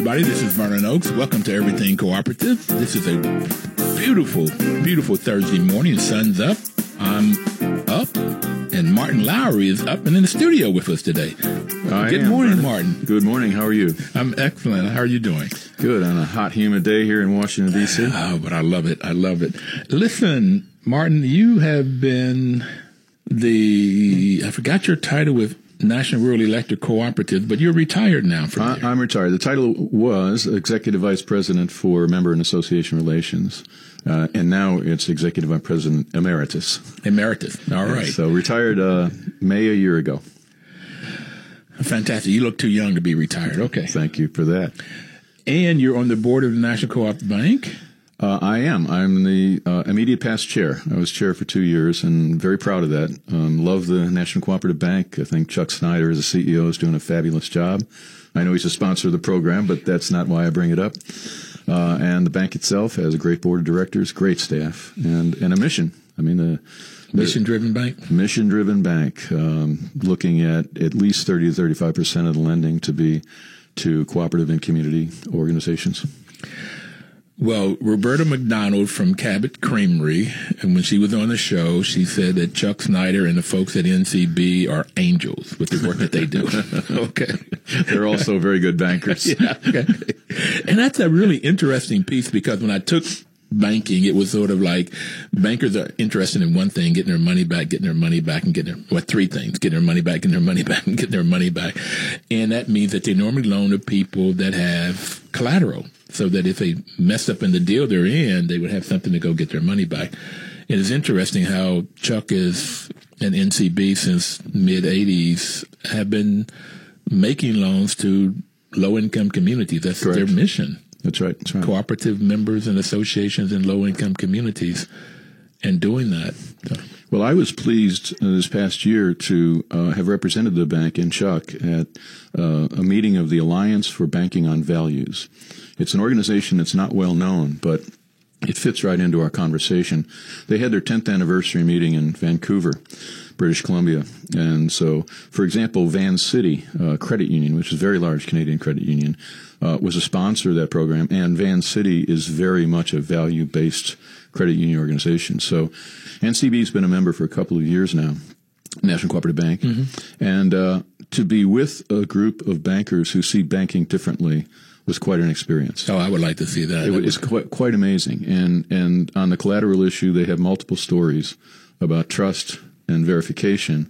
Everybody. This is Vernon Oakes. Welcome to Everything Cooperative. This is a beautiful, beautiful Thursday morning. The sun's up. I'm up. And Martin Lowery is up and in the studio with us today. I Good am, morning, Vernon. Martin. Good morning. How are you? I'm excellent. How are you doing? Good on a hot, humid day here in Washington D.C. Oh, but I love it. I love it. Listen, Martin, you have been the, I forgot your title with National Rural Electric Cooperative, but you're retired now from I, there. I'm retired. The title was Executive Vice President for Member and Association Relations, uh, and now it's Executive Vice President Emeritus. Emeritus. All right. So retired uh, May a year ago. Fantastic. You look too young to be retired. Okay. Thank you for that. And you're on the board of the National Co-op Bank. Uh, I am. I'm the uh, immediate past chair. I was chair for two years and very proud of that. Um, love the National Cooperative Bank. I think Chuck Snyder, as a CEO, is doing a fabulous job. I know he's a sponsor of the program, but that's not why I bring it up. Uh, and the bank itself has a great board of directors, great staff, and, and a mission. I mean, the, Mission driven bank. mission driven bank, um, looking at at least 30 to 35 percent of the lending to be to cooperative and community organizations. Well, Roberta MacDonald from Cabot Creamery, and when she was on the show, she said that Chuck Snyder and the folks at NCB are angels with the work that they do. okay. They're also very good bankers. Yeah. Okay. And that's a really interesting piece because when I took banking, it was sort of like bankers are interested in one thing, getting their money back, getting their money back and getting their, what, three things, getting their money back, getting their money back and getting their money back. And that means that they normally loan to people that have collateral so that if they mess up in the deal they're in, they would have something to go get their money back. It is interesting how Chuck is and NCB since mid 80s have been making loans to low income communities. That's Correct. their mission. That's right. That's right. Cooperative members and associations in low income communities and doing that. Well, I was pleased uh, this past year to uh, have represented the bank and Chuck at uh, a meeting of the Alliance for Banking on Values. It's an organization that's not well known, but it fits right into our conversation. They had their 10th anniversary meeting in Vancouver, British Columbia. And so, for example, Vancity uh, Credit Union, which is a very large Canadian credit union, uh, was a sponsor of that program. And Vancity is very much a value based credit union organization. So, NCB's been a member for a couple of years now. National Cooperative Bank, and uh, to be with a group of bankers who see banking differently was quite an experience. oh, I would like to see that. It That was quite quite amazing, and and on the collateral issue, they have multiple stories about trust and verification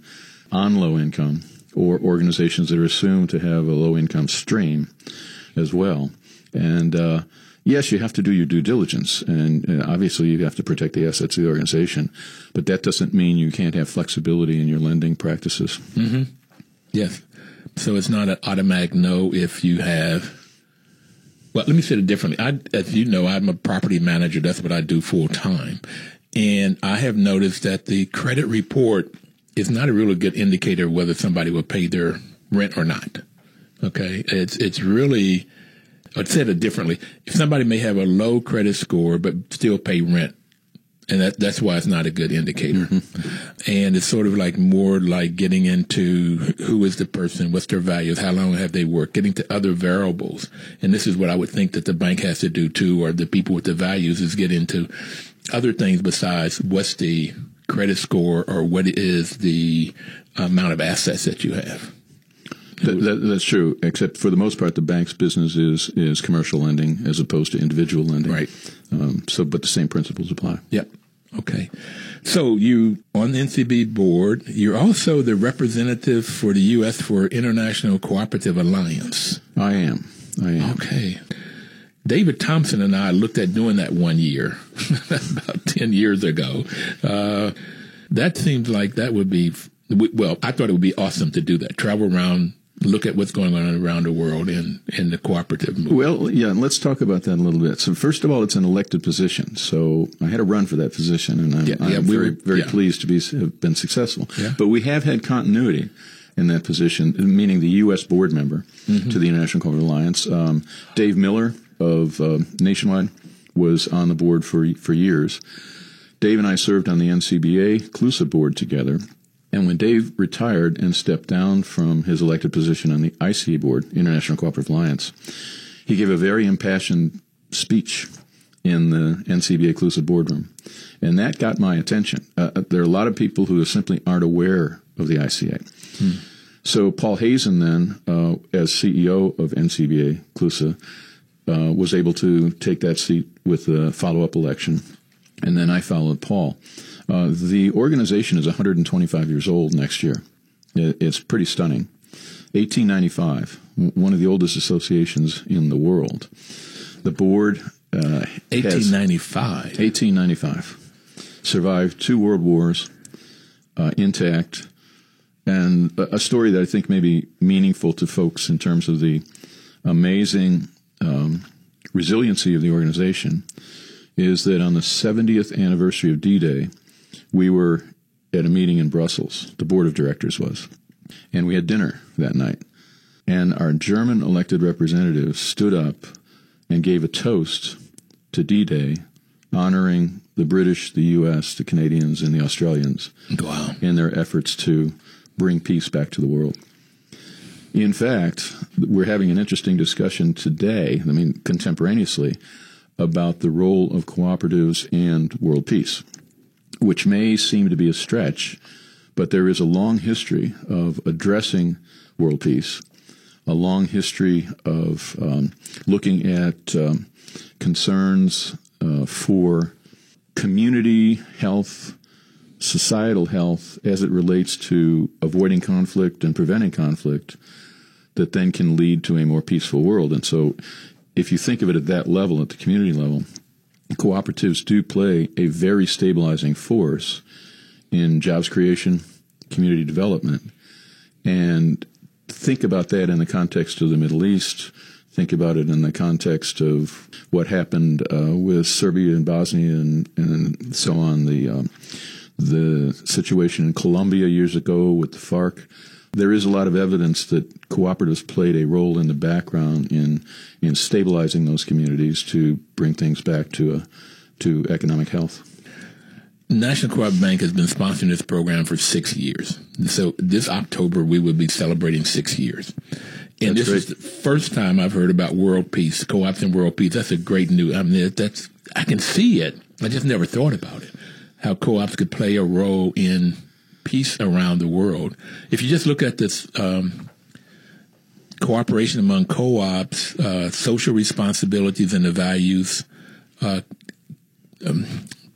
on low income or organizations that are assumed to have a low income stream as well. And uh, yes, you have to do your due diligence, and uh, obviously you have to protect the assets of the organization, but that doesn't mean you can't have flexibility in your lending practices. Yes. So it's not an automatic no if you have. Well, let me say it differently. I, as you know, I'm a property manager. That's what I do full time. And I have noticed that the credit report is not a really good indicator of whether somebody will pay their rent or not. Okay. It's, it's really, I'd say it differently. If somebody may have a low credit score, but still pay rent, and that that's why it's not a good indicator. And it's sort of like more like getting into who is the person, what's their values, how long have they worked, getting to other variables. And this is what I would think that the bank has to do too, or the people with the values is get into other things besides what's the credit score or what is the amount of assets that you have. That, that, that's true, except for the most part, the bank's business is is commercial lending as opposed to individual lending. Right. Um, so, but the same principles apply. Yep. Okay. So you on the NCB board, you're also the representative for the U.S. for International Cooperative Alliance. I am. I am. Okay. David Thompson and I looked at doing that one year, about 10 years ago. Uh, that seems like that would be, well, I thought it would be awesome to do that. Travel around, look at what's going on around the world in, in the cooperative movement. Well, yeah, and let's talk about that a little bit. So, first of all, it's an elected position. So, I had a run for that position, and I'm, Yeah, I'm yeah, we very, were- very yeah. pleased to be have been successful. But we have had continuity in that position, meaning the U.S. board member Mm-hmm. to the International Cooperative Alliance. Um, Dave Miller of uh, Nationwide was on the board for for years. Dave and I served on the NCBA CLUSA board together. And when Dave retired and stepped down from his elected position on the ICA board, International Cooperative Alliance, he gave a very impassioned speech in the NCBA CLUSA boardroom. And that got my attention. Uh, there are a lot of people who simply aren't aware of the ICA. So Paul Hazen then, uh, as CEO of NCBA CLUSA, uh, was able to take that seat with the follow-up election, and then I followed Paul. Uh, the organization is 125 years old next year. It, it's pretty stunning. 1895, one of the oldest associations in the world. The board uh, has 1895. 1895 survived two world wars uh, intact, and a, a story that I think may be meaningful to folks in terms of the amazing um, resiliency of the organization is that on the 70th anniversary of D-Day, we were at a meeting in Brussels. The board of directors was, and we had dinner that night. And our German elected representative stood up and gave a toast to D-Day, honoring the British, the U.S., the Canadians, and the Australians Wow. in their efforts to bring peace back to the world. In fact, we're having an interesting discussion today, I mean, contemporaneously, about the role of cooperatives and world peace, which may seem to be a stretch, but there is a long history of addressing world peace, a long history of um, looking at um, concerns uh, for community health, societal health as it relates to avoiding conflict and preventing conflict that then can lead to a more peaceful world. And so, if you think of it at that level, at the community level, cooperatives do play a very stabilizing force in jobs creation, community development. And think about that in the context of the Middle East. Think about it in the context of what happened uh, with Serbia and Bosnia and, and so on. The um, the situation in Colombia years ago with the FARC. There is a lot of evidence that cooperatives played a role in the background in in stabilizing those communities to bring things back to a to economic health. National Co-op Bank has been sponsoring this program for six years. So this October we will be celebrating six years. And That's this is the first time I've heard about world peace, co-ops and world peace. That's a great new. I mean, that's I can see it. I just never thought about it. How co-ops could play a role in peace around the world. If you just look at this um, cooperation among co-ops, uh, social responsibilities, and the values. Uh, um,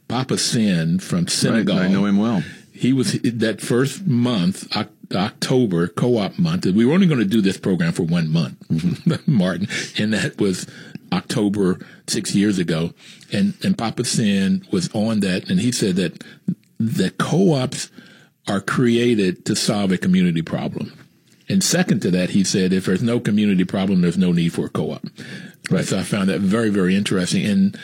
Papa Sin from Senegal. I know him well. He was that first month, October co-op month. We were only going to do this program for one month, Martin, and that was October six years ago. And and Papa Sin was on that, and he said that that co-ops are created to solve a community problem. And second to that, he said, if there's no community problem, there's no need for a co-op. Right. So I found that very, very interesting. And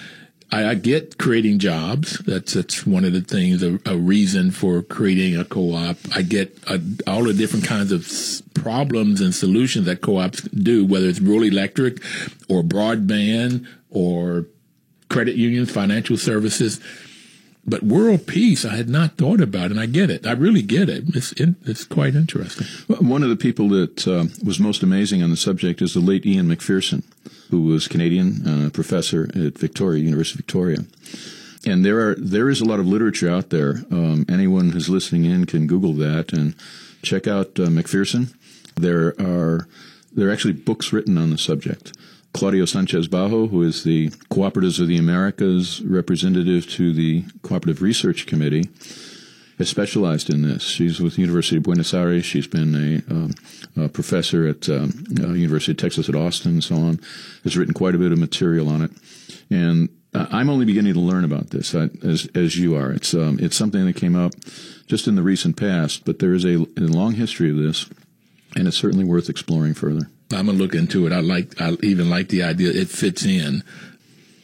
I, I get creating jobs. That's that's one of the things, a, a reason for creating a co-op. I get uh all the different kinds of s- problems and solutions that co-ops do, whether it's rural electric or broadband or credit unions, financial services. But world peace, I had not thought about, and I get it. I really get it. It's in, it's quite interesting. One of the people that uh, was most amazing on the subject is the late Ian MacPherson, who was Canadian uh, professor at Victoria University of Victoria. And there are there is a lot of literature out there. Um, anyone who's listening in can Google that and check out uh, MacPherson. There are there are actually books written on the subject. Claudia Sanchez Bajo, who is the Cooperatives of the Americas representative to the Cooperative Research Committee, has specialized in this. She's with the University of Buenos Aires. She's been a, um, a professor at um, uh, University of Texas at Austin and so on. Has written quite a bit of material on it, and uh, I'm only beginning to learn about this as as you are. It's um, it's something that came up just in the recent past, but there is a, a long history of this, and it's certainly worth exploring further. I'm gonna look into it. I like I even like the idea. It fits in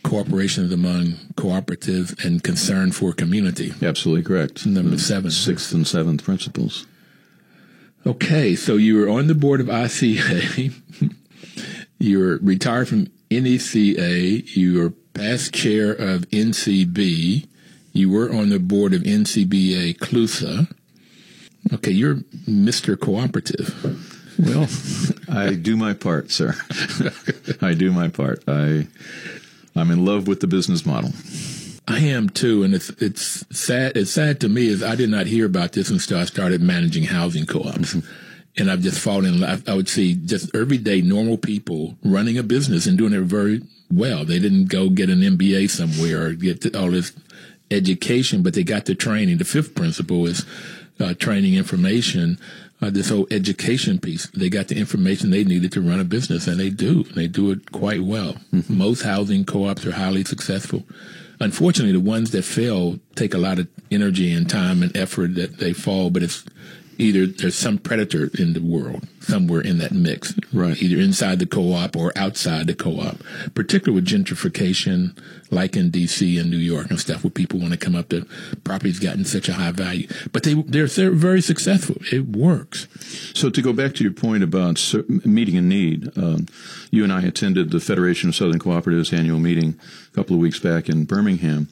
cooperations among cooperative and concern for community. Absolutely correct. Number the seven, sixth and seventh principles. Okay, so you were on the board of ICA. You're retired from NRECA. You were past chair of NCB. You were on the board of NCBA CLUSA. Okay, you're Mr. Cooperative. Well, I do my part, sir. I do my part. I I'm in love with the business model. I am too, and it's it's sad. It's sad to me is I did not hear about this until I started managing housing co-ops, mm-hmm. and I've just fallen in love. I would see just everyday normal people running a business and doing it very well. They didn't go get an MBA somewhere or get all this education, but they got the training. The fifth principle is uh, training information uh, this whole education piece. They got the information they needed to run a business, and they do. They do it quite well. Mm-hmm. Most housing co-ops are highly successful. Unfortunately, the ones that fail take a lot of energy and time and effort that they fall, but it's either there's some predator in the world somewhere in that mix, right? Either inside the co-op or outside the co-op. Particularly with gentrification, like in D.C. and New York and stuff, where people want to come up. The property's gotten such a high value, but they they're, they're very successful. It works. So to go back to your point about meeting a need, um, you and I attended the Federation of Southern Cooperatives annual meeting a couple of weeks back in Birmingham.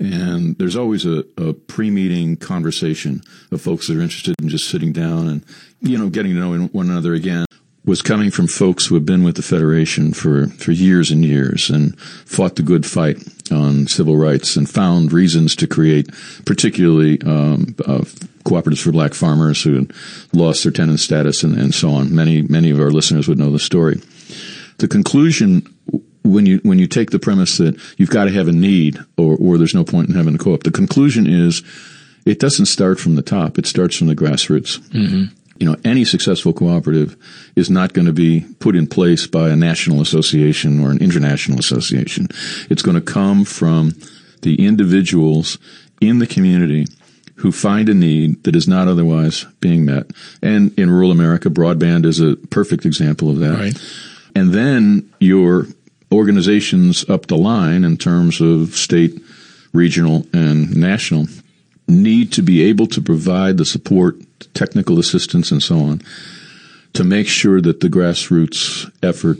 And there's always a, a pre-meeting conversation of folks that are interested in just sitting down and, you know, getting to know one another again was coming from folks who have been with the Federation for, for years and years and fought the good fight on civil rights and found reasons to create particularly um, uh, cooperatives for black farmers who lost their tenant status and, and so on. Many, many of our listeners would know the story. The conclusion when you when you take the premise that you've got to have a need or or there's no point in having a co-op, the conclusion is it doesn't start from the top. It starts from the grassroots. Mm-hmm. You know, any successful cooperative is not going to be put in place by a national association or an international association. It's going to come from the individuals in the community who find a need that is not otherwise being met. And in rural America, broadband is a perfect example of that. Right. And then your organizations up the line in terms of state, regional, and national need to be able to provide the support, technical assistance, and so on to make sure that the grassroots effort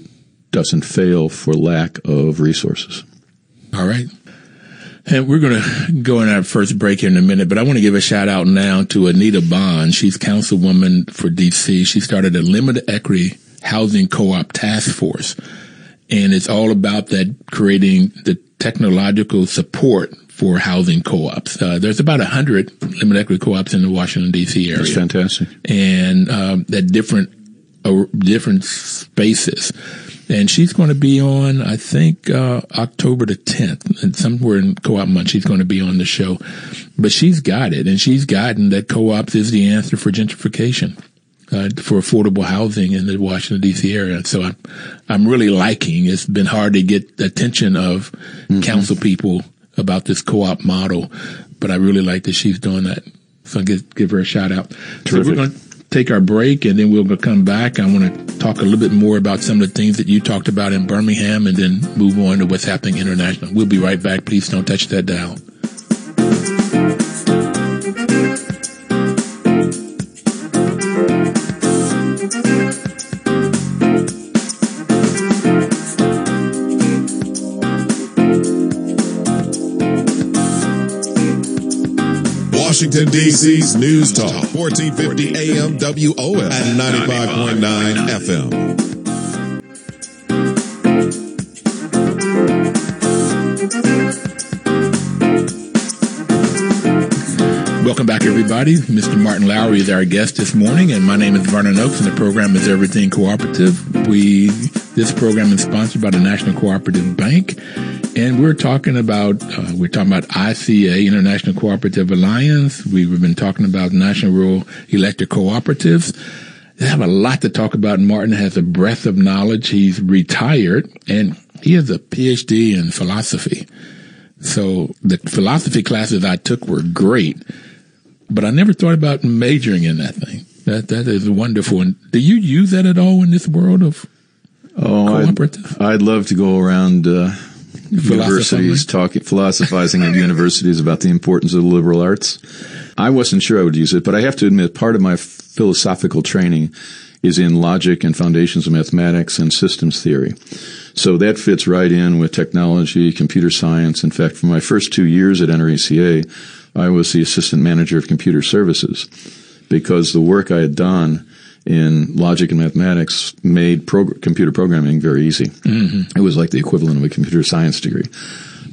doesn't fail for lack of resources. All right. And we're going to go in our first break here in a minute, but I want to give a shout out now to Anita Bonds. She's councilwoman for DC. She started a limited equity housing co-op task force and it's all about that creating the technological support for housing co-ops. Uh, there's about a hundred limited equity co-ops in the Washington D.C. area. That's fantastic, and um, that different uh, different spaces. And she's going to be on, I think, uh, October the 10th, and somewhere in co-op month, she's going to be on the show. But she's got it, and she's gotten that co-ops is the answer for gentrification uh, for affordable housing in the Washington D.C. area. So I'm I'm really liking. It's been hard to get the attention of mm-hmm. council people about this co-op model, but I really like that she's doing that. So I give give her a shout out. Terrific. So we're going to take our break and then we'll come back. I want to talk a little bit more about some of the things that you talked about in Birmingham and then move on to what's happening international. We'll be right back. Please don't touch that dial. Washington, D.C.'s News Talk, 1450 AM WOL and 95.9 FM. Welcome back, everybody. Mr. Martin Lowery is our guest this morning, and my name is Vernon Oakes, and the program is Everything Cooperative. We This program is sponsored by the National Cooperative Bank, and we're talking about uh, we're talking about ICA, International Cooperative Alliance. We've been talking about National Rural Electric Cooperatives. They have a lot to talk about. Martin has a breadth of knowledge. He's retired, and he has a PhD in philosophy. So the philosophy classes I took were great, but I never thought about majoring in that thing. That that is wonderful. And do you use that at all in this world of Oh, I'd, I'd love to go around uh, universities talking, philosophizing at universities about the importance of the liberal arts. I wasn't sure I would use it, but I have to admit, part of my philosophical training is in logic and foundations of mathematics and systems theory. So that fits right in with technology, computer science. In fact, for my first two years at NRECA, I was the assistant manager of computer services because the work I had done in logic and mathematics made prog- computer programming very easy. Mm-hmm. It was like the equivalent of a computer science degree.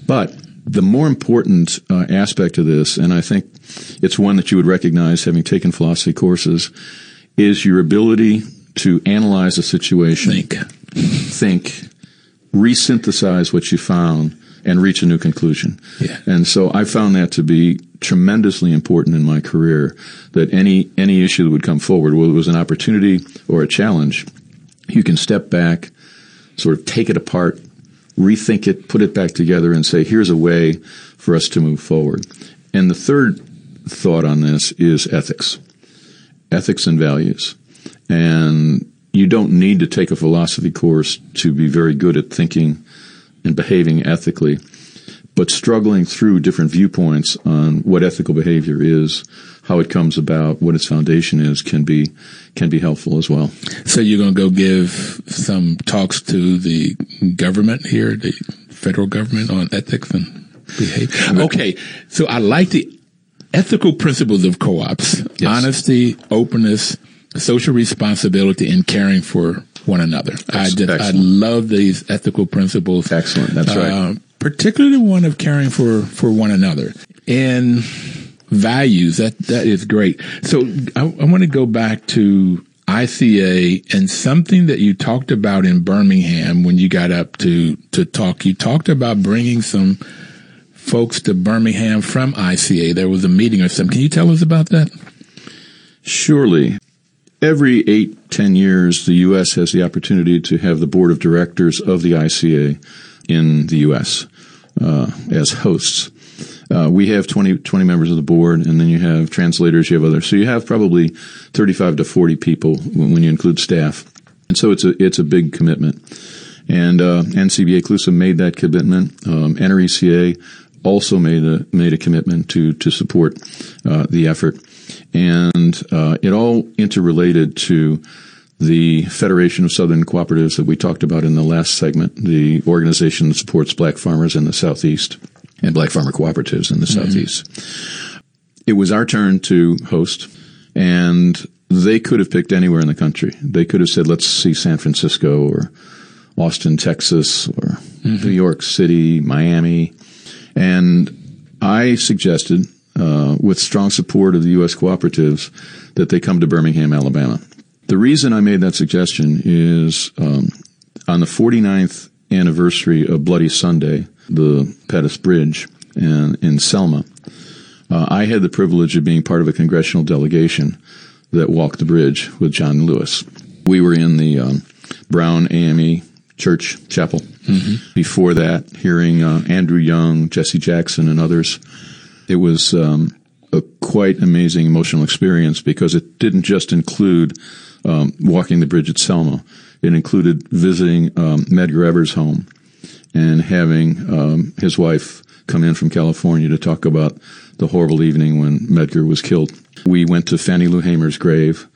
But the more important uh, aspect of this, and I think it's one that you would recognize having taken philosophy courses, is your ability to analyze a situation, think, think, resynthesize what you found, and reach a new conclusion. Yeah. And so I found that to be tremendously important in my career that any any issue that would come forward, whether it was an opportunity or a challenge, you can step back, sort of take it apart, rethink it, put it back together and say, here's a way for us to move forward. And the third thought on this is ethics. Ethics and values. And you don't need to take a philosophy course to be very good at thinking and behaving ethically but struggling through different viewpoints on what ethical behavior is, how it comes about, what its foundation is, can be can be helpful as well. So you're going to go give some talks to the government here, the federal government, on ethics and behavior. Okay, so I like the ethical principles of co-ops: yes. honesty, openness, social responsibility, and caring for one another. I just, I love these ethical principles. Excellent. That's right. Uh, particularly one of caring for, for one another and values. That, that is great. So I, I want to go back to ICA and something that you talked about in Birmingham when you got up to, to talk. You talked about bringing some folks to Birmingham from ICA. There was a meeting or something. Can you tell us about that? Surely. Every eight, ten years, the U.S. has the opportunity to have the board of directors of the ICA in the U.S. Uh, as hosts. Uh, we have 20, 20, members of the board, and then you have translators, you have others. So you have probably 35 to 40 people when, you include staff. And so it's a, it's a big commitment. And, uh, NCBA CLUSA made that commitment. Um, NRECA also made a, made a commitment to, to support, uh, the effort. And, uh, it all interrelated to the Federation of Southern Cooperatives that we talked about in the last segment, the organization that supports black farmers in the Southeast and black farmer cooperatives in the mm-hmm. Southeast. It was our turn to host and they could have picked anywhere in the country. They could have said, let's see San Francisco or Austin, Texas or mm-hmm. New York City, Miami. And I suggested, uh, with strong support of the U.S. cooperatives, that they come to Birmingham, Alabama. The reason I made that suggestion is um, on the 49th anniversary of Bloody Sunday, the Pettus Bridge in, in Selma, uh, I had the privilege of being part of a congressional delegation that walked the bridge with John Lewis. We were in the um, Brown AME Church Chapel. Mm-hmm. Before that, hearing uh, Andrew Young, Jesse Jackson, and others, it was um, a quite amazing emotional experience because it didn't just include um, walking the bridge at Selma. It included visiting um, Medgar Evers' home and having um, his wife come in from California to talk about the horrible evening when Medgar was killed. We went to Fannie Lou Hamer's grave.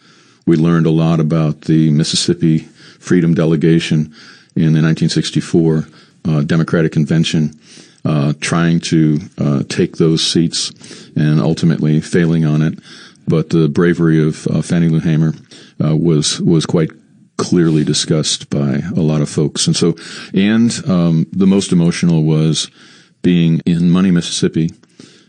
We learned a lot about the Mississippi Freedom Delegation in the 1964 uh, Democratic Convention, uh, trying to uh, take those seats and ultimately failing on it. But the bravery of uh, Fannie Lou Hamer uh, was was quite clearly discussed by a lot of folks. And so, and um, the most emotional was being in Money, Mississippi,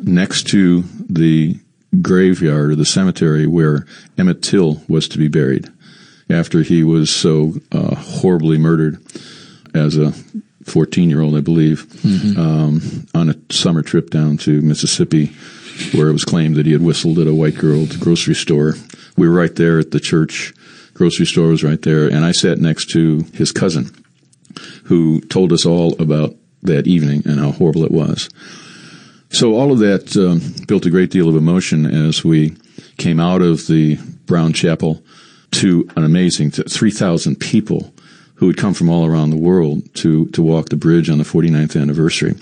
next to the graveyard or the cemetery where Emmett Till was to be buried. after he was so uh, horribly murdered as a 14 year old, I believe, mm-hmm. um, on a summer trip down to Mississippi, where it was claimed that he had whistled at a white girl at the grocery store. We were right there at the church. Grocery store was right there, and I sat next to his cousin, who told us all about that evening and how horrible it was. So all of that um, built a great deal of emotion as we came out of the Brown Chapel to an amazing 3,000 people who had come from all around the world to, to walk the bridge on the 49th anniversary.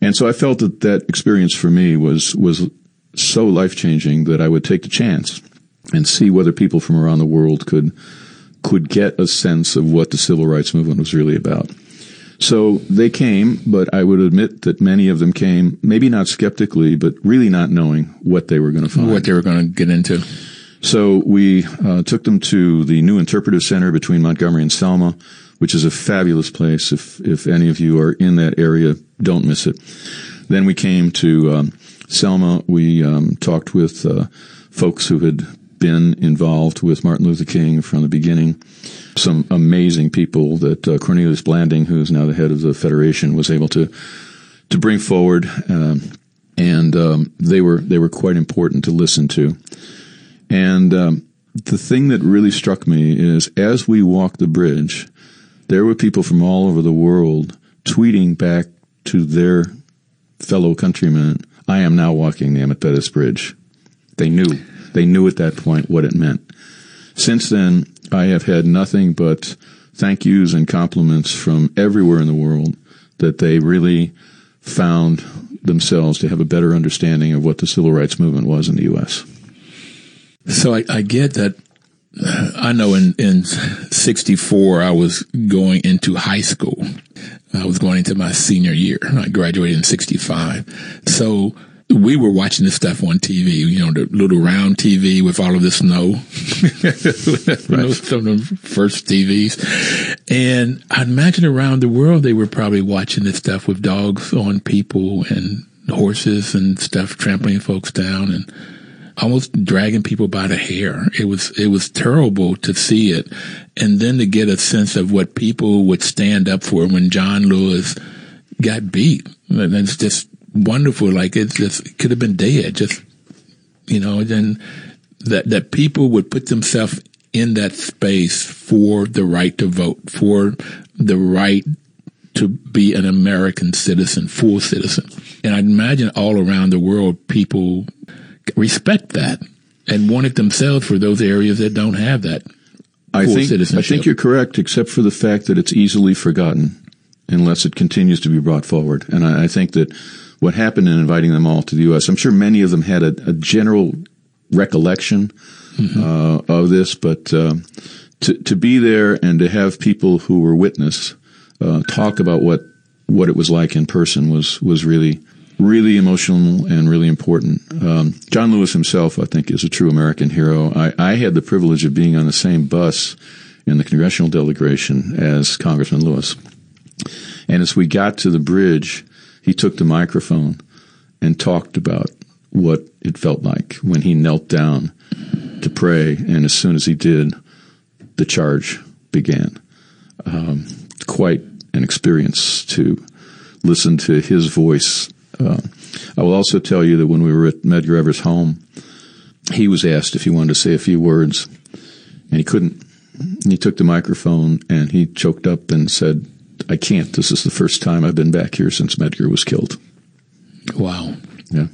And so I felt that that experience for me was, was so life changing that I would take the chance and see whether people from around the world could, could get a sense of what the civil rights movement was really about. So they came, but I would admit that many of them came, maybe not skeptically, but really not knowing what they were going to find. What they were going to get into. So we uh, took them to the new interpretive center between Montgomery and Selma, which is a fabulous place. If if any of you are in that area, don't miss it. Then we came to um, Selma. We um, talked with uh, folks who had been involved with Martin Luther King from the beginning. Some amazing people that uh, Cornelius Blanding, who's now the head of the Federation, was able to to bring forward, um, and um, they were they were quite important to listen to. And um, the thing that really struck me is as we walked the bridge, there were people from all over the world tweeting back to their fellow countrymen, I am now walking the Pettus Bridge. They knew. They knew at that point what it meant. Since then, I have had nothing but thank yous and compliments from everywhere in the world that they really found themselves to have a better understanding of what the civil rights movement was in the U.S. So I, I get that. Uh, I know in, in 64, I was going into high school. I was going into my senior year. I graduated in 65. So we were watching this stuff on TV, you know, the little round TV with all of the snow. right. Some of the first TVs. And I imagine around the world, they were probably watching this stuff with dogs on people and horses and stuff trampling folks down. And almost dragging people by the hair. It was it was terrible to see it, and then to get a sense of what people would stand up for when John Lewis got beat. And it's just wonderful. Like it just it could have been dead. Just you know, then that that people would put themselves in that space for the right to vote, for the right to be an American citizen, full citizen. And I'd imagine all around the world, people respect that and want it themselves for those areas that don't have that. I think I think you're correct, except for the fact that it's easily forgotten unless it continues to be brought forward. And I, I think that what happened in inviting them all to the U.S. I'm sure many of them had a, a general recollection mm-hmm. uh, of this, but uh, to to be there and to have people who were witness uh, talk about what what it was like in person was was really really emotional and really important. Um, John Lewis himself, I think, is a true American hero. I, I, had the privilege of being on the same bus in the congressional delegation as Congressman Lewis. And as we got to the bridge, he took the microphone and talked about what it felt like when he knelt down to pray. And as soon as he did, the charge began. Um, quite an experience to listen to his voice uh, I will also tell you that when we were at Medgar Evers' home, he was asked if he wanted to say a few words, and he couldn't. He took the microphone and he choked up and said, "I can't. This is the first time I've been back here since Medgar was killed." Wow. Yeah.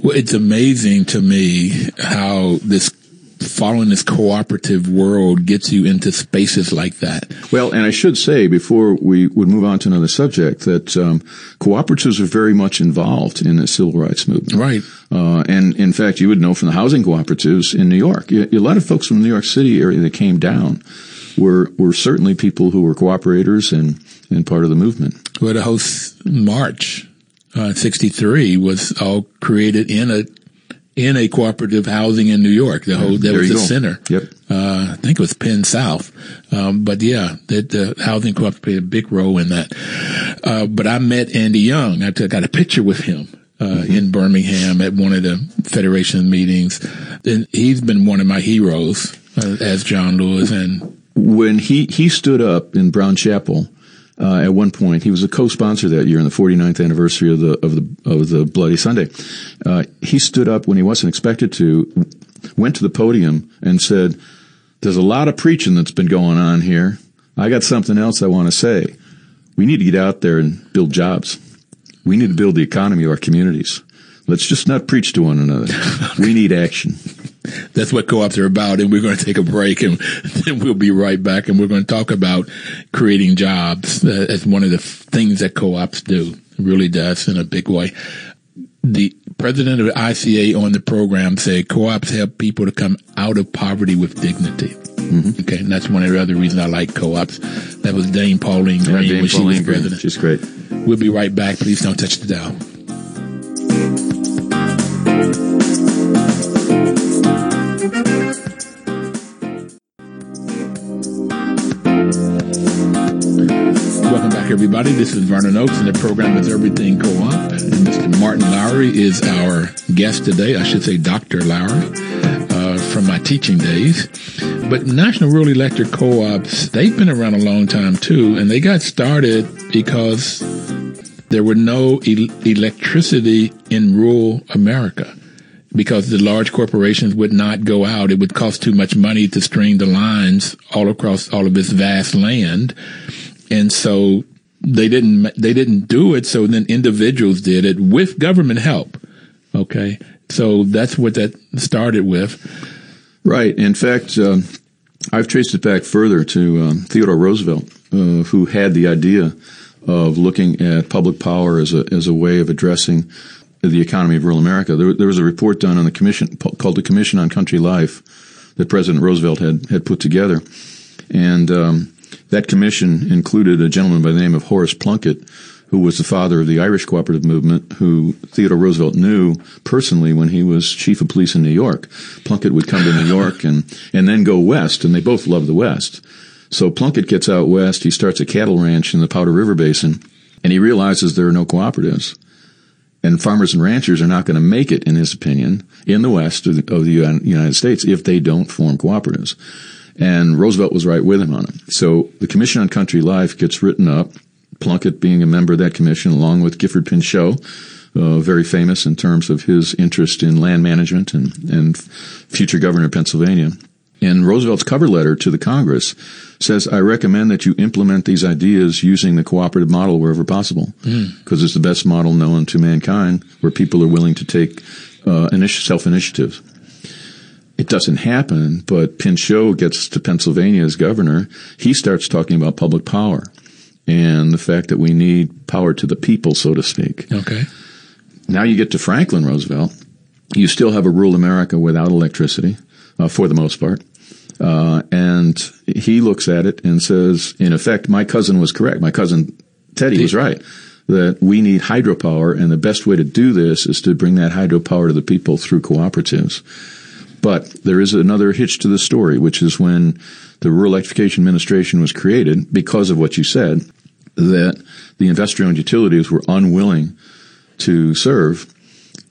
Well, it's amazing to me how this following this cooperative world gets you into spaces like that. Well, and I should say before we would move on to another subject that um, cooperatives are very much involved in the civil rights movement. Right. Uh, and in fact, you would know from the housing cooperatives in New York, a lot of folks from the New York City area that came down were were certainly people who were cooperators and and part of the movement. Well, the host march. Uh, 63 was all created in a in a cooperative housing in New York. The whole that was the go. center. Yep. Uh, I think it was Penn South. Um, but yeah, that the housing cooperative played a big role in that. Uh, but I met Andy Young. I took, got a picture with him. Uh, mm-hmm. in Birmingham at one of the Federation meetings. And he's been one of my heroes uh, as John Lewis and when he he stood up in Brown Chapel uh, at one point. He was a co-sponsor that year on the 49th anniversary of the of the of the Bloody Sunday. Uh, he stood up when he wasn't expected to, went to the podium and said, "There's a lot of preaching that's been going on here. I got something else I want to say. We need to get out there and build jobs. We need to build the economy of our communities. Let's just not preach to one another. we need action." That's what co-ops are about. And we're going to take a break and then we'll be right back. And we're going to talk about creating jobs uh, as one of the things that co-ops do. It really does in a big way. The president of the ICA on the program said co-ops help people to come out of poverty with dignity. Mm-hmm. Okay, and that's one of the other reasons I like co-ops. That was Dame Pauline Green yeah, Dame when Pauline she was Green. president. She's great. We'll be right back. Please don't touch the dial. Everybody. This is Vernon Oakes, and the program is Everything Co-op. And Mr. Martin Lowery is our guest today. I should say Dr. Lowery uh, from my teaching days. But National Rural Electric Co-ops, they've been around a long time too, and they got started because there were no el- electricity in rural America because the large corporations would not go out. It would cost too much money to string the lines all across all of this vast land. And so they didn't, they didn't do it. So then individuals did it with government help. Okay. So that's what that started with. Right. In fact, um, I've traced it back further to um, Theodore Roosevelt, uh, who had the idea of looking at public power as a as a way of addressing the economy of rural America. There, there was a report done on the commission called the Commission on Country Life that President Roosevelt had had put together, and um, that commission included a gentleman by the name of Horace Plunkett, who was the father of the Irish cooperative movement, who Theodore Roosevelt knew personally when he was chief of police in New York. Plunkett would come to New York and, and then go west, and they both loved the West. So Plunkett gets out west, he starts a cattle ranch in the Powder River Basin, and he realizes there are no cooperatives. And farmers and ranchers are not going to make it, in his opinion, in the West of the, of the United States if they don't form cooperatives. And Roosevelt was right with him on it. So the Commission on Country Life gets written up, Plunkett being a member of that commission, along with Gifford Pinchot, uh, very famous in terms of his interest in land management and, and future governor of Pennsylvania. And Roosevelt's cover letter to the Congress says, I recommend that you implement these ideas using the cooperative model wherever possible, because mm. it's the best model known to mankind where people are willing to take uh, self initiative. It doesn't happen, but Pinchot gets to Pennsylvania as governor. He starts talking about public power and the fact that we need power to the people, so to speak. Okay. Now you get to Franklin Roosevelt. You still have a rural America without electricity, uh, for the most part. Uh, and he looks at it and says, in effect, my cousin was correct. My cousin Teddy was right that we need hydropower, and the best way to do this is to bring that hydropower to the people through cooperatives. But there is another hitch to the story, which is when the Rural Electrification Administration was created, because of what you said, that the investor-owned utilities were unwilling to serve.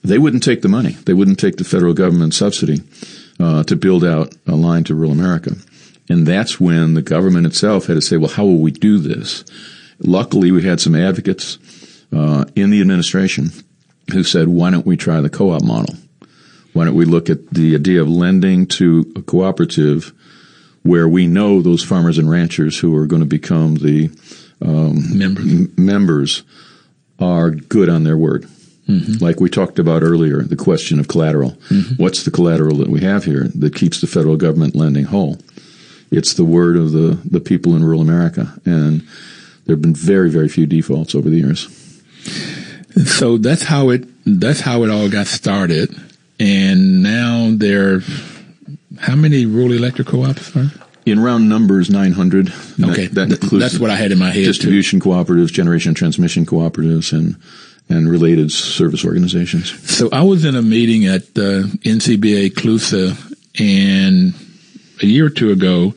They wouldn't take the money. They wouldn't take the federal government subsidy uh, to build out a line to rural America. And that's when the government itself had to say, well, how will we do this? Luckily, we had some advocates uh, in the administration who said, why don't we try the co-op model? Why don't we look at the idea of lending to a cooperative where we know those farmers and ranchers who are going to become the um, members. M- members are good on their word. Mm-hmm. Like we talked about earlier, the question of collateral. Mm-hmm. What's the collateral that we have here that keeps the federal government lending whole? It's the word of the, the people in rural America. And there have been very, very few defaults over the years. So that's how it, that's how it all got started. And now there, how many rural electric co-ops are? In round numbers, 900. Okay. That, that includes that's what I had in my head. Distribution too. cooperatives, generation and transmission cooperatives, and and related service organizations. So I was in a meeting at uh, NCBA CLUSA and a year or two ago,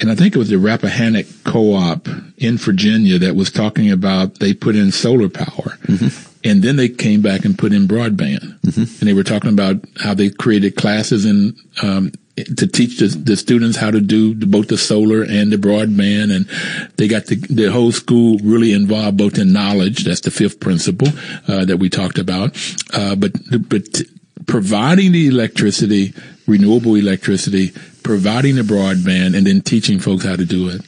and I think it was the Rappahannock Co-op in Virginia that was talking about they put in solar power. Mm-hmm. And then they came back and put in broadband. Mm-hmm. And they were talking about how they created classes and um, to teach the, the, students how to do both the solar and the broadband. And they got the, the whole school really involved both in knowledge. That's the fifth principle, uh, that we talked about. Uh, but, but providing the electricity, renewable electricity, providing the broadband, and then teaching folks how to do it.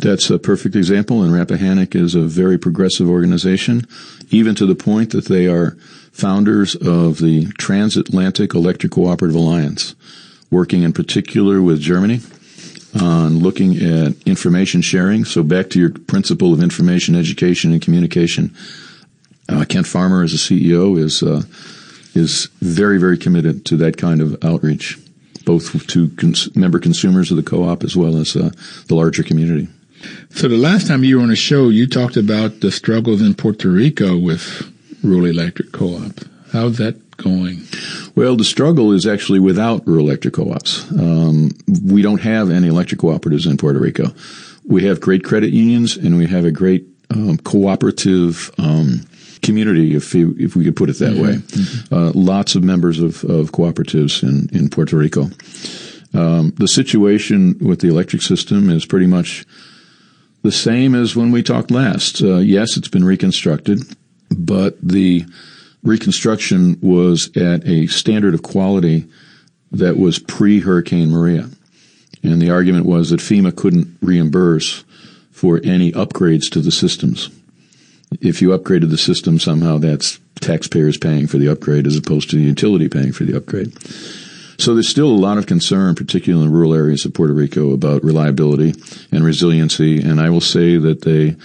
That's a perfect example, and Rappahannock is a very progressive organization, even to the point that they are founders of the Transatlantic Electric Cooperative Alliance, working in particular with Germany on looking at information sharing. So back to your principle of information, education, and communication. Uh, Kent Farmer, as a CEO, is uh, is very very committed to that kind of outreach, both to cons- member consumers of the co-op as well as uh, the larger community. So the last time you were on a show, you talked about the struggles in Puerto Rico with rural electric co-ops. How's that going? Well, the struggle is actually without rural electric co-ops. Um, we don't have any electric cooperatives in Puerto Rico. We have great credit unions and we have a great um, cooperative um, community, if you, if we could put it that mm-hmm. way. Mm-hmm. Uh, lots of members of, of cooperatives in, in Puerto Rico. Um, the situation with the electric system is pretty much the same as when we talked last. Uh, yes, it's been reconstructed, but the reconstruction was at a standard of quality that was pre Hurricane Maria. And the argument was that FEMA couldn't reimburse for any upgrades to the systems. If you upgraded the system, somehow that's taxpayers paying for the upgrade as opposed to the utility paying for the upgrade. So there's still a lot of concern, particularly in rural areas of Puerto Rico, about reliability and resiliency. And I will say that they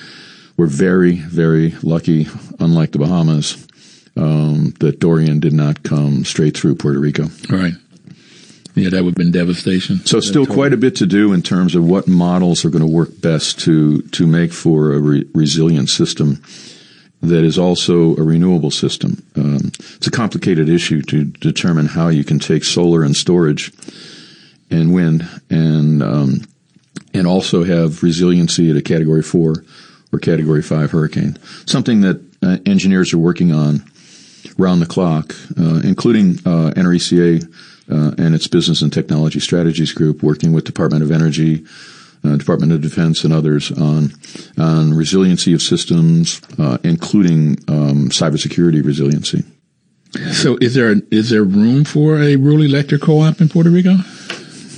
were very, very lucky, unlike the Bahamas, um, that Dorian did not come straight through Puerto Rico. Right. Yeah, that would have been devastation. So, still quite a bit to do in terms of what models are going to work best to to make for a re- resilient system that is also a renewable system. Um, it's a complicated issue to determine how you can take solar and storage and wind and um, and also have resiliency at a Category Four or Category Five hurricane. Something that uh, engineers are working on round the clock, uh, including uh, NRECA uh, and its Business and Technology Strategies Group, working with Department of Energy uh, Department of Defense and others on on resiliency of systems, uh, including um, cybersecurity resiliency. So, is there is there room for a rural electric co-op in Puerto Rico?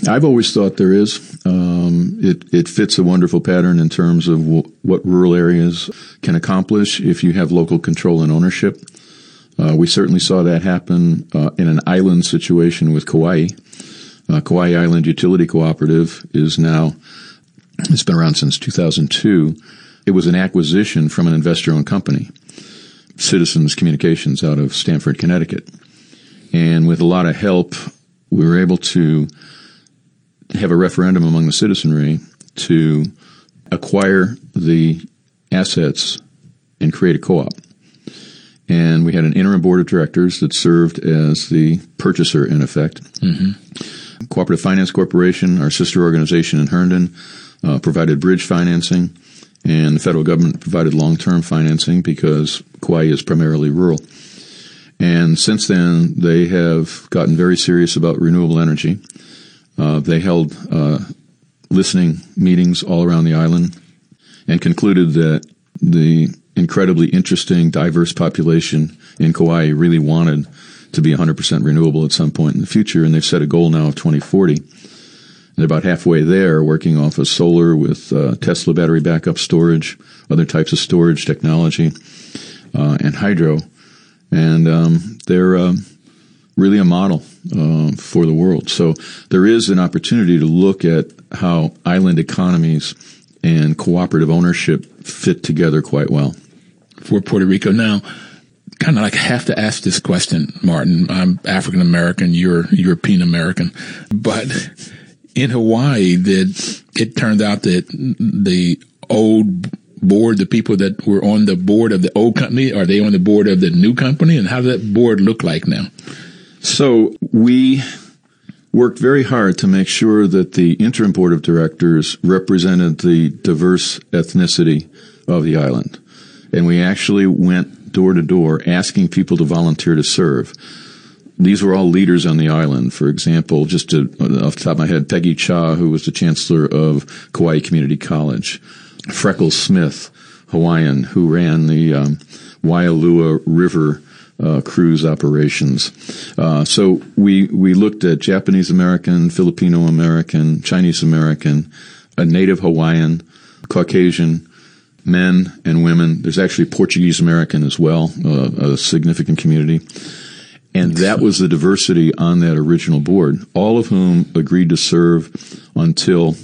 I've always thought there is. Um, it it fits a wonderful pattern in terms of w- what rural areas can accomplish if you have local control and ownership. Uh, we certainly saw that happen uh, in an island situation with Kauai. Uh, Kauai Island Utility Cooperative is now it's been around since 2002. It was an acquisition from an investor owned company, Citizens Communications out of Stamford, Connecticut. And with a lot of help, we were able to have a referendum among the citizenry to acquire the assets and create a co op. And we had an interim board of directors that served as the purchaser, in effect. Mm-hmm. Cooperative Finance Corporation, our sister organization in Herndon, uh, provided bridge financing, and the federal government provided long-term financing because Kauai is primarily rural. And since then, they have gotten very serious about renewable energy. Uh, they held uh, listening meetings all around the island and concluded that the incredibly interesting, diverse population in Kauai really wanted to be 100% renewable at some point in the future, and they've set a goal now of 2040 they're about halfway there, working off of solar with uh, Tesla battery backup storage, other types of storage technology, uh, and hydro. And um, they're uh, really a model uh, for the world. So there is an opportunity to look at how island economies and cooperative ownership fit together quite well. For Puerto Rico now, kind of like have to ask this question, Martin. I'm African American, you're European American, but in Hawaii that it turned out that the old board, the people that were on the board of the old company, are they on the board of the new company? And how does that board look like now? So we worked very hard to make sure that the interim board of directors represented the diverse ethnicity of the island. And we actually went door to door asking people to volunteer to serve. These were all leaders on the island. For example, just to, off the top of my head, Peggy Cha, who was the chancellor of Kauai Community College, Freckles Smith, Hawaiian, who ran the um, Wailua River uh, cruise operations. Uh, so we we looked at Japanese American, Filipino American, Chinese American, a Native Hawaiian, Caucasian, men and women. There's actually Portuguese American as well, uh, a significant community. And that was the diversity on that original board, all of whom agreed to serve until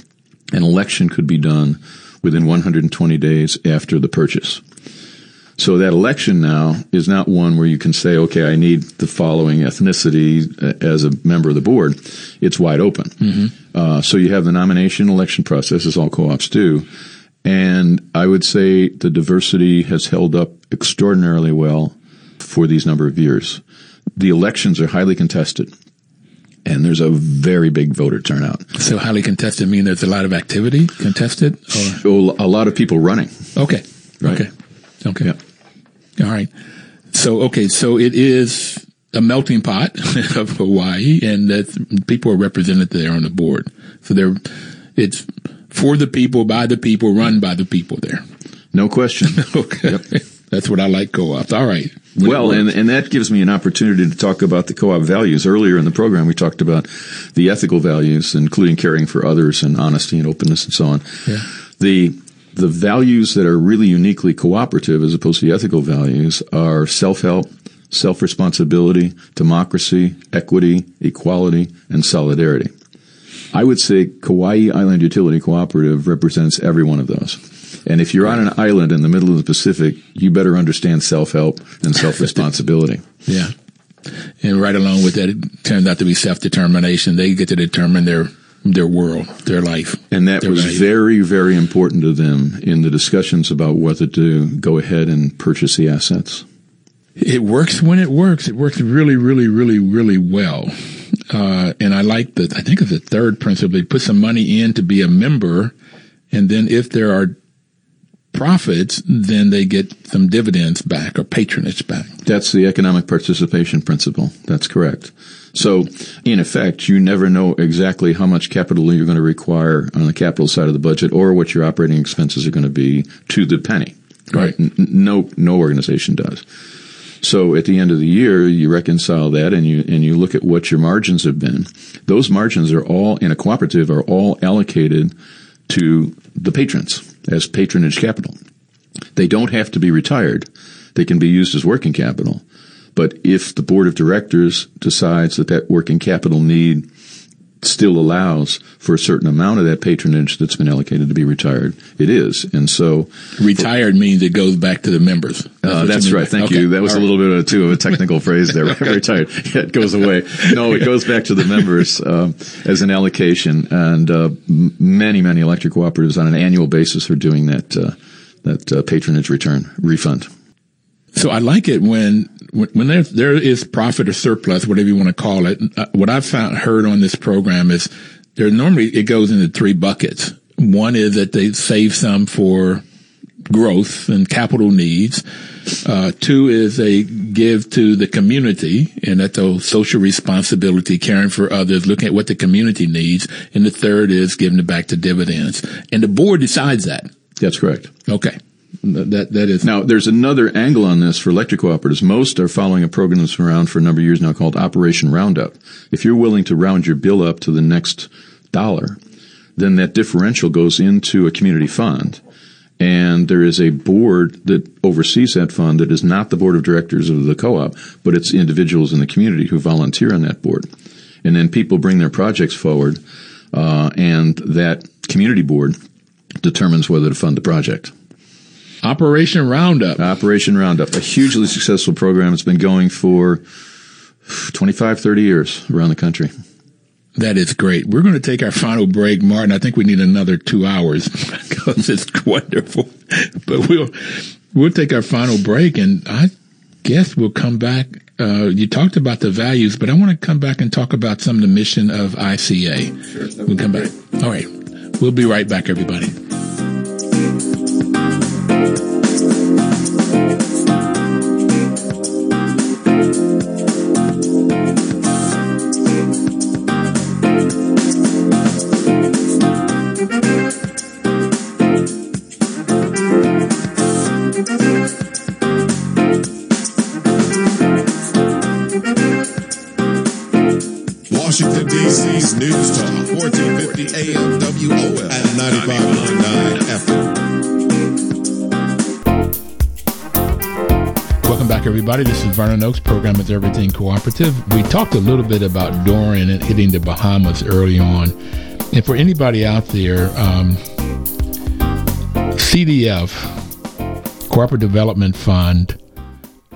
an election could be done within 120 days after the purchase. So that election now is not one where you can say, okay, I need the following ethnicity uh, as a member of the board. It's wide open. Mm-hmm. Uh, so you have the nomination election process, as all co-ops do. And I would say the diversity has held up extraordinarily well for these number of years. The elections are highly contested and there's a very big voter turnout. So highly contested mean there's a lot of activity contested? Or? A lot of people running. Okay. Right. Okay. Okay. Yep. All right. So, okay. So it is a melting pot of Hawaii and that people are represented there on the board. So they're, it's for the people, by the people, run by the people there. No question. okay. Yep. That's what I like co-ops. All right. Well, and, and that gives me an opportunity to talk about the co-op values. Earlier in the program, we talked about the ethical values, including caring for others and honesty and openness and so on. Yeah. The the values that are really uniquely cooperative as opposed to the ethical values are self-help, self-responsibility, democracy, equity, equality, and solidarity. I would say Kauai Island Utility Cooperative represents every one of those. And if you're on an island in the middle of the Pacific, you better understand self-help and self-responsibility. yeah. And right along with that, it turns out to be self-determination. They get to determine their their world, their life. And that was life. very, very important to them in the discussions about whether to go ahead and purchase the assets. It works when it works. It works really, really, really, really well. Uh, and I like the, I think it's the third principle. They put some money in to be a member. And then if there are profits, then they get some dividends back or patronage back. That's the economic participation principle. That's correct. So, in effect, you never know exactly how much capital you're going to require on the capital side of the budget or what your operating expenses are going to be to the penny. Right. right. No, no organization does. So at the end of the year, you reconcile that and you, and you look at what your margins have been. Those margins are all in a cooperative are all allocated to the patrons as patronage capital. They don't have to be retired. They can be used as working capital. But if the board of directors decides that that working capital need still allows for a certain amount of that patronage that's been allocated to be retired. It is. And so retired for, means it goes back to the members. That's, uh, that's right. Thank okay. you. That was All a little right. bit of, too of a technical phrase there. retired. Yeah, it goes away. No, it goes back to the members um, as an allocation. And uh, many, many electric cooperatives on an annual basis are doing that, uh, that uh, patronage return refund. So I like it when when there there is profit or surplus, whatever you want to call it. Uh, what I've found heard on this program is there normally it goes into three buckets. One is that they save some for growth and capital needs. Uh, two is they give to the community, and that's a social responsibility, caring for others, looking at what the community needs. And the third is giving it back to dividends. And the board decides that. That's correct. Okay. That that is now. There's another angle on this for electric cooperatives. Most are following a program that's been around for a number of years now called Operation Roundup. If you're willing to round your bill up to the next dollar, then that differential goes into a community fund, and there is a board that oversees that fund that is not the board of directors of the co-op, but it's individuals in the community who volunteer on that board, and then people bring their projects forward, uh, and that community board determines whether to fund the project. Operation Roundup. Operation Roundup, a hugely successful program. It's been going for 25, 30 years around the country. That is great. We're going to take our final break, Martin. I think we need another two hours because it's wonderful. But we'll we'll take our final break, and I guess we'll come back. Uh, you talked about the values, but I want to come back and talk about some of the mission of ICA. Sure, we'll come back. All right. We'll be right back, everybody. 95.9 FM. Welcome back, everybody. This is Vernon Oakes. Program is Everything Cooperative. We talked a little bit about Dorian and hitting the Bahamas early on. And for anybody out there, um, CDF, Cooperative Development Fund.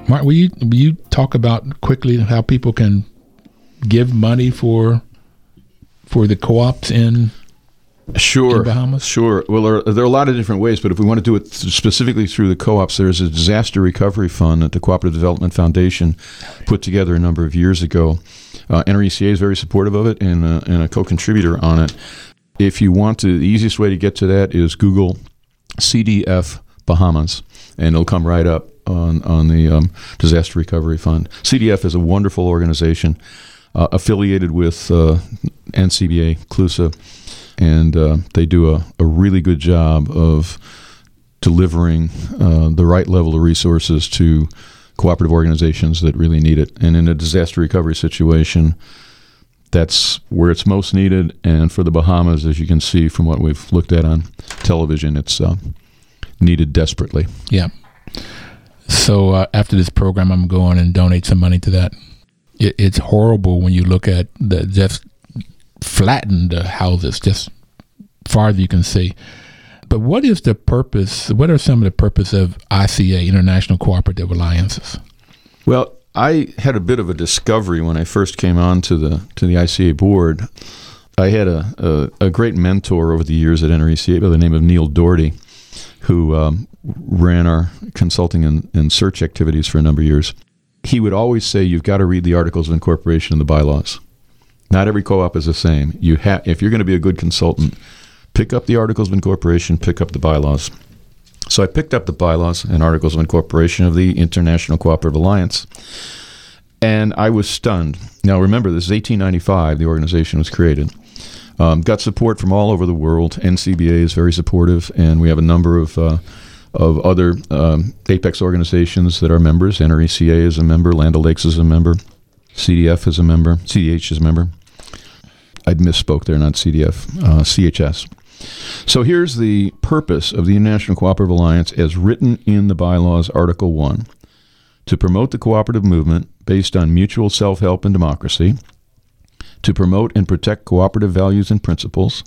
Mark, will you will you talk about quickly how people can give money for for the co-ops in Sure, Bahamas? Sure. Well, there, there are a lot of different ways, but if we want to do it specifically through the co-ops, there's a disaster recovery fund that the Cooperative Development Foundation put together a number of years ago. Uh, NRECA is very supportive of it and, uh, and a co-contributor on it. If you want to, the easiest way to get to that is Google CDF Bahamas, and it'll come right up on on the um, Disaster Recovery Fund. CDF is a wonderful organization uh, affiliated with uh, NCBA, CLUSA, and uh, they do a, a really good job of delivering uh, the right level of resources to cooperative organizations that really need it. And in a disaster recovery situation, that's where it's most needed. And for the Bahamas, as you can see from what we've looked at on television, it's uh, needed desperately. Yeah. So uh, after this program, I'm going and donate some money to that. It, it's horrible when you look at the just flattened uh, houses, just far as you can see. But what is the purpose? What are some of the purpose of ICA, International Cooperative Alliances? Well, I had a bit of a discovery when I first came on to the to the ICA board. I had a, a, a great mentor over the years at NRECA by the name of Neil Doherty, who um, ran our consulting and, and search activities for a number of years. He would always say, "You've got to read the articles of incorporation and the bylaws. Not every co-op is the same. You have, if you're going to be a good consultant, pick up the articles of incorporation, pick up the bylaws." So I picked up the bylaws and articles of incorporation of the International Cooperative Alliance, and I was stunned. Now remember, this is 1895. The organization was created. Um, got support from all over the world. NCBA is very supportive, and we have a number of uh, of other um, apex organizations that are members. NRECA is a member. Land O'Lakes is a member. CDF is a member. CDH is a member. I misspoke there, not CDF. Uh, CHS. So here's the purpose of the International Cooperative Alliance as written in the bylaws, Article 1 to promote the cooperative movement based on mutual self help and democracy, to promote and protect cooperative values and principles,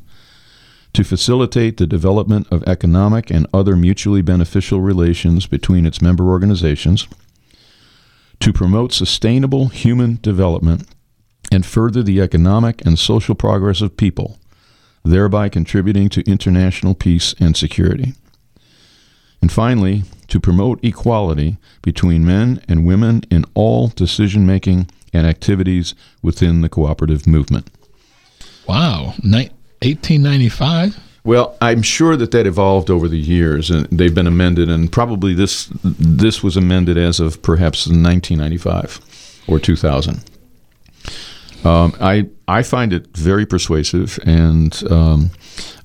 to facilitate the development of economic and other mutually beneficial relations between its member organizations, to promote sustainable human development and further the economic and social progress of people thereby contributing to international peace and security. And finally, to promote equality between men and women in all decision making and activities within the cooperative movement. Wow, Ni- 1895. Well, I'm sure that that evolved over the years, and they've been amended, and probably this this was amended as of perhaps 1995 or 2000. Um, I I find it very persuasive, and um,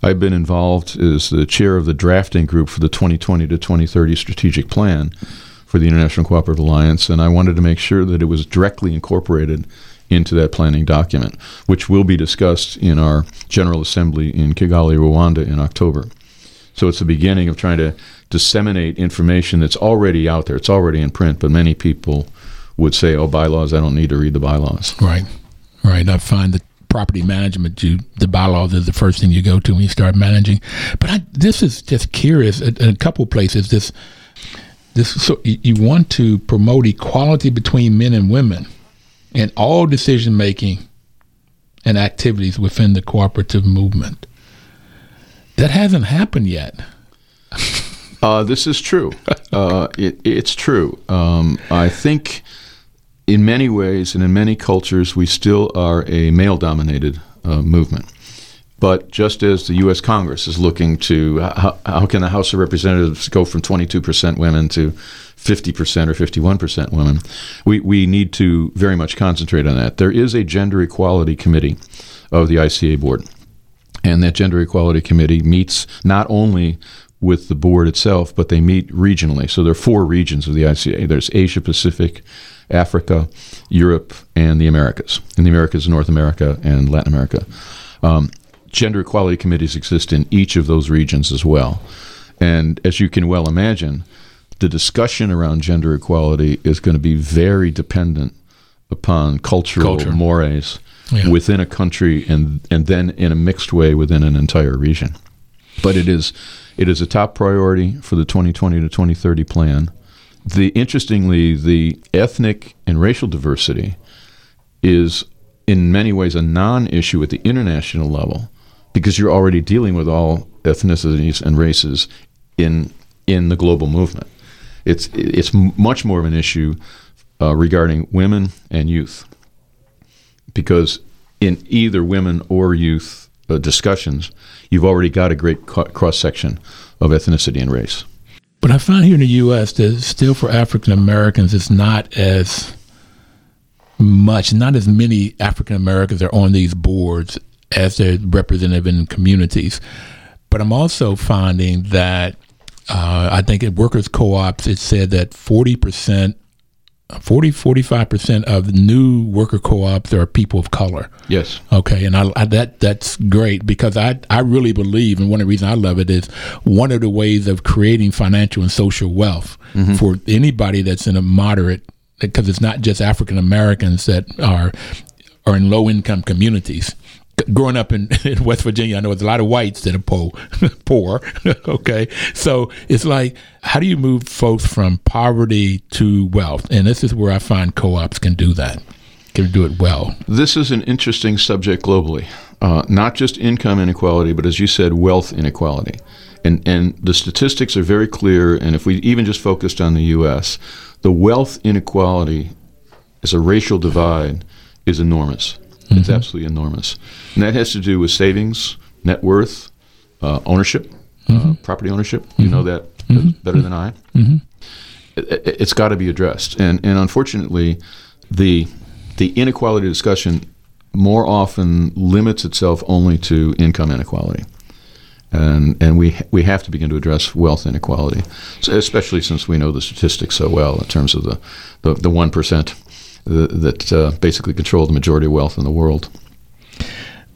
I've been involved as the chair of the drafting group for the 2020 to 2030 strategic plan for the International Cooperative Alliance, and I wanted to make sure that it was directly incorporated into that planning document, which will be discussed in our General Assembly in Kigali, Rwanda, in October. So it's the beginning of trying to disseminate information that's already out there. It's already in print, but many people would say, "Oh, bylaws! I don't need to read the bylaws." Right, right. I find that property management, you the bylaws is the first thing you go to when you start managing. But I, this is just curious. In a couple places, this this so you, you want to promote equality between men and women in all decision making and activities within the cooperative movement. That hasn't happened yet. Uh, this is true. Uh, it, it's true. Um, I think in many ways and in many cultures, we still are a male dominated uh, movement. But just as the U.S. Congress is looking to how, how can the House of Representatives go from 22% women to 50% or 51% women, we, we need to very much concentrate on that. There is a gender equality committee of the ICA board. And that gender equality committee meets not only with the board itself, but they meet regionally. So there are four regions of the ICA. There's Asia Pacific, Africa, Europe, and the Americas. In the Americas, North America and Latin America. Um, gender equality committees exist in each of those regions as well. And as you can well imagine, the discussion around gender equality is going to be very dependent upon cultural Culture. mores Yeah. within a country and and then in a mixed way within an entire region. But it is it is a top priority for the 2020 to 2030 plan. The interestingly, the ethnic and racial diversity is in many ways a non-issue at the international level because you're already dealing with all ethnicities and races in in the global movement. It's it's much more of an issue uh, regarding women and youth because in either women or youth uh, discussions, you've already got a great co- cross section of ethnicity and race. But I find here in the U.S. that still for African Americans, it's not as much, not as many African Americans are on these boards as they're represented in communities. But I'm also finding that uh, I think at workers' co-ops, it said that 40%, 40, 45% of new worker co-ops are people of color. Yes. Okay, and I, I, that that's great because I I really believe, and one of the reasons I love it is one of the ways of creating financial and social wealth for anybody that's in a moderate, because it's not just African Americans that are are in low income communities. Growing up in, in West Virginia, I know there's a lot of whites that are poor. poor. okay, so it's like, how do you move folks from poverty to wealth? And this is where I find co-ops can do that, can do it well. This is an interesting subject globally. Uh, not just income inequality, but as you said, wealth inequality. And, and the statistics are very clear. And if we even just focused on the U.S., the wealth inequality as a racial divide is enormous. It's mm-hmm. absolutely enormous. And that has to do with savings, net worth, uh, ownership, uh, mm-hmm. property ownership. You mm-hmm. know that better than I. It, it- it's got to be addressed. And, and unfortunately, the, the inequality discussion more often limits itself only to income inequality. And, and we, we have to begin to address wealth inequality, so especially since we know the statistics so well in terms of the, the, the 1% that, that uh, basically control the majority of wealth in the world.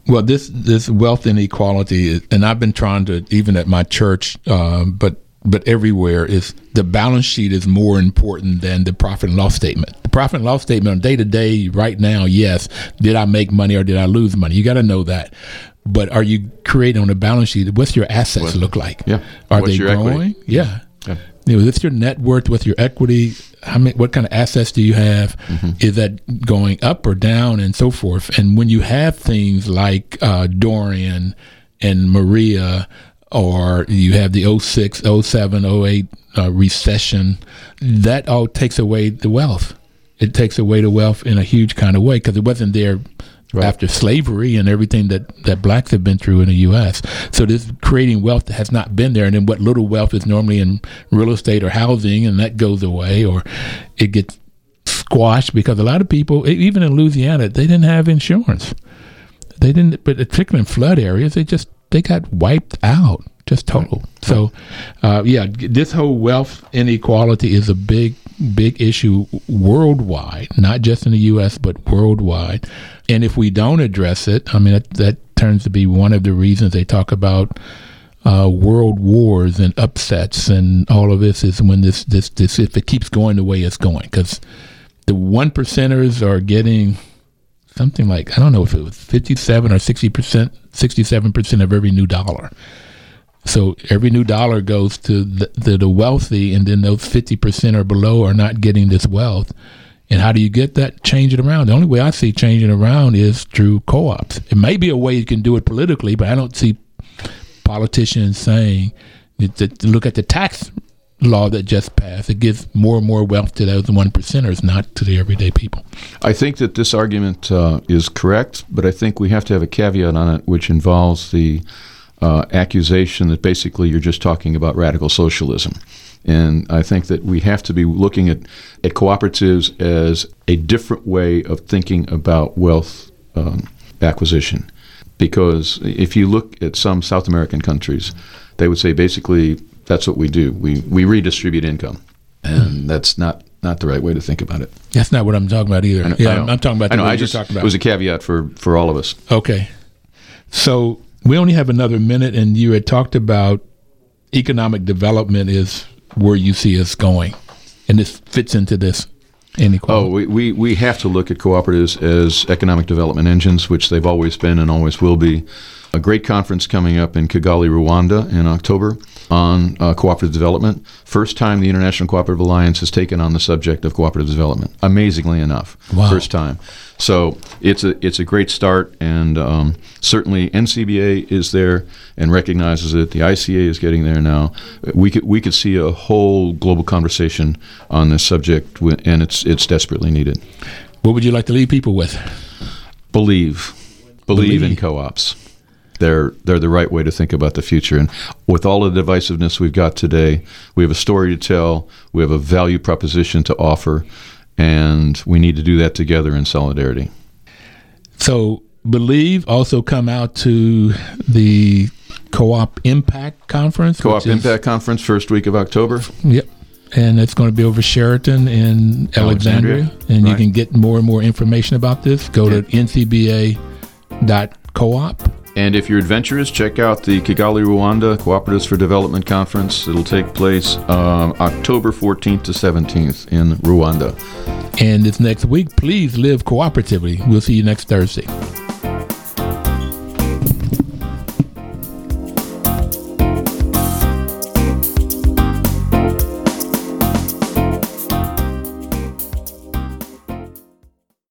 Well, this this wealth inequality, is- and I've been trying to even at my church, um, but but everywhere is the balance sheet is more important than the profit and loss statement. The profit and loss statement on day to day, right now, yes, did I make money or did I lose money? You got to know that. But are you creating on the balance sheet? What's your assets look like? yeah. Are What's they your equity? growing? Yeah. Yeah. You know, what's your net worth? What's your equity? How many? What kind of assets do you have? Is that going up or down, and so forth? And when you have things like uh, Dorian and Maria, or you have the 06, 07, 08 uh, recession, that all takes away the wealth. It takes away the wealth in a huge kind of way because it wasn't there after slavery and everything that, that blacks have been through in the U.S. So this creating wealth that has not been there, and then what little wealth is normally in real estate or housing, and that goes away, or it gets squashed because a lot of people, even in Louisiana, they didn't have insurance. They didn't, but particularly in flood areas, they just they got wiped out, just total. So, uh, yeah, this whole wealth inequality is a big, big issue worldwide, not just in the U.S. but worldwide. And if we don't address it, I mean, that, that turns to be one of the reasons they talk about uh, world wars and upsets and all of this is when this this this if it keeps going the way it's going because the one percenters are getting something like I don't know if it was fifty seven or sixty percent, sixty seven percent of every new dollar. So every new dollar goes to the, the, the wealthy, and then those fifty percent or below are not getting this wealth. And how do you get that? Change it around. The only way I see changing around is through co-ops. It may be a way you can do it politically, but I don't see politicians saying that look at the tax law that just passed. It gives more and more wealth to those one percenters, not to the everyday people. I think that this argument uh, is correct, but I think we have to have a caveat on it, which involves the uh, accusation that basically you're just talking about radical socialism. And I think that we have to be looking at, at cooperatives as a different way of thinking about wealth um, acquisition. Because if you look at some South American countries, they would say basically that's what we do. We we redistribute income, and that's not not the right way to think about it. That's not what I'm talking about either. Know- yeah, I know. I'm talking about I know. I just talking it was a caveat for for all of us. Okay. So we only have another minute, and you had talked about economic development is where you see us going, and this fits into this Oh, inequality. we, we, we have to look at cooperatives as economic development engines, which they've always been and always will be. A great conference coming up in Kigali, Rwanda in October on uh, cooperative development. First time the International Cooperative Alliance has taken on the subject of cooperative development. Amazingly enough, Wow. first time. So it's a it's a great start, and um, certainly NCBA is there and recognizes it. The ICA is getting there now. We could we could see a whole global conversation on this subject, and it's it's desperately needed. What would you like to leave people with? Believe, believe, in co-ops. They're they're the right way to think about the future. And with all the divisiveness we've got today, we have a story to tell. We have a value proposition to offer, and we need to do that together in solidarity. So, believe also come out to the Co-op Impact Conference. Co-op which is- Impact Conference, first week of October. Yep. And it's going to be over Sheraton in Alexandria. Alexandria, And you can get more and more information about this. Go to ncba.coop. And if you're adventurous, check out the Kigali, Rwanda Cooperatives for Development Conference. It'll take place um, October 14th to 17th in Rwanda. And this next week, please live cooperatively. We'll see you next Thursday.